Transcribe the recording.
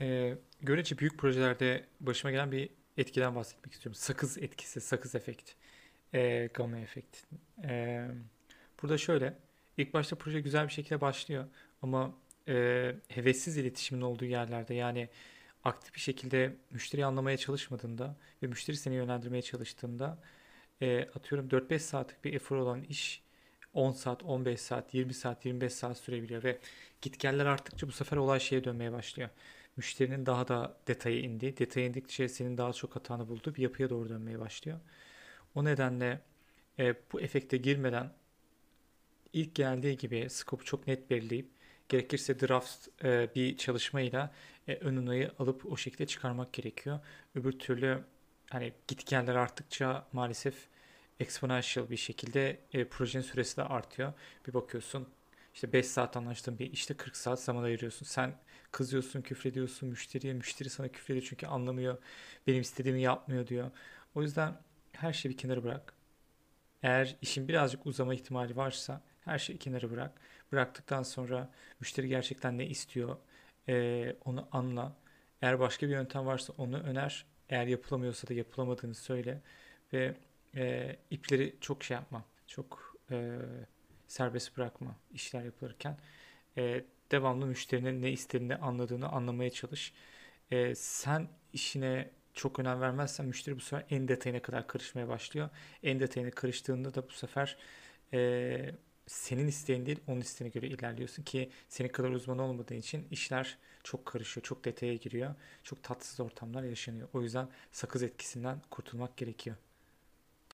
Ee, görece büyük projelerde başıma gelen bir etkiden bahsetmek istiyorum. Sakız etkisi, sakız efekt, ee, gamma efekt. Ee, burada şöyle, ilk başta proje güzel bir şekilde başlıyor ama e, hevessiz iletişimin olduğu yerlerde yani aktif bir şekilde müşteriyi anlamaya çalışmadığında ve müşteri seni yönlendirmeye çalıştığında e, atıyorum 4-5 saatlik bir efor olan iş 10 saat, 15 saat, 20 saat, 25 saat sürebiliyor ve gitgeller arttıkça bu sefer olay şeye dönmeye başlıyor. Müşterinin daha da detaya indiği, detaya indikçe senin daha çok hatanı bulduğu bir yapıya doğru dönmeye başlıyor. O nedenle e, bu efekte girmeden ilk geldiği gibi skopu çok net belirleyip gerekirse draft e, bir çalışmayla e, ön alıp o şekilde çıkarmak gerekiyor. Öbür türlü hani gitgeller arttıkça maalesef exponential bir şekilde e, projenin süresi de artıyor. Bir bakıyorsun işte 5 saat anlaştığın bir işte 40 saat zaman ayırıyorsun. Sen kızıyorsun, küfrediyorsun müşteriye. Müşteri sana küfrediyor çünkü anlamıyor. Benim istediğimi yapmıyor diyor. O yüzden her şeyi bir kenara bırak. Eğer işin birazcık uzama ihtimali varsa her şeyi kenara bırak. Bıraktıktan sonra müşteri gerçekten ne istiyor e, onu anla. Eğer başka bir yöntem varsa onu öner. Eğer yapılamıyorsa da yapılamadığını söyle. Ve e, ipleri çok şey yapma. Çok e, serbest bırakma işler yapılırken. E, devamlı müşterinin ne istediğini anladığını anlamaya çalış. E, sen işine çok önem vermezsen müşteri bu sefer en detayına kadar karışmaya başlıyor. En detayına karıştığında da bu sefer e, senin isteğin değil onun isteğine göre ilerliyorsun ki senin kadar uzman olmadığın için işler çok karışıyor, çok detaya giriyor. Çok tatsız ortamlar yaşanıyor. O yüzden sakız etkisinden kurtulmak gerekiyor.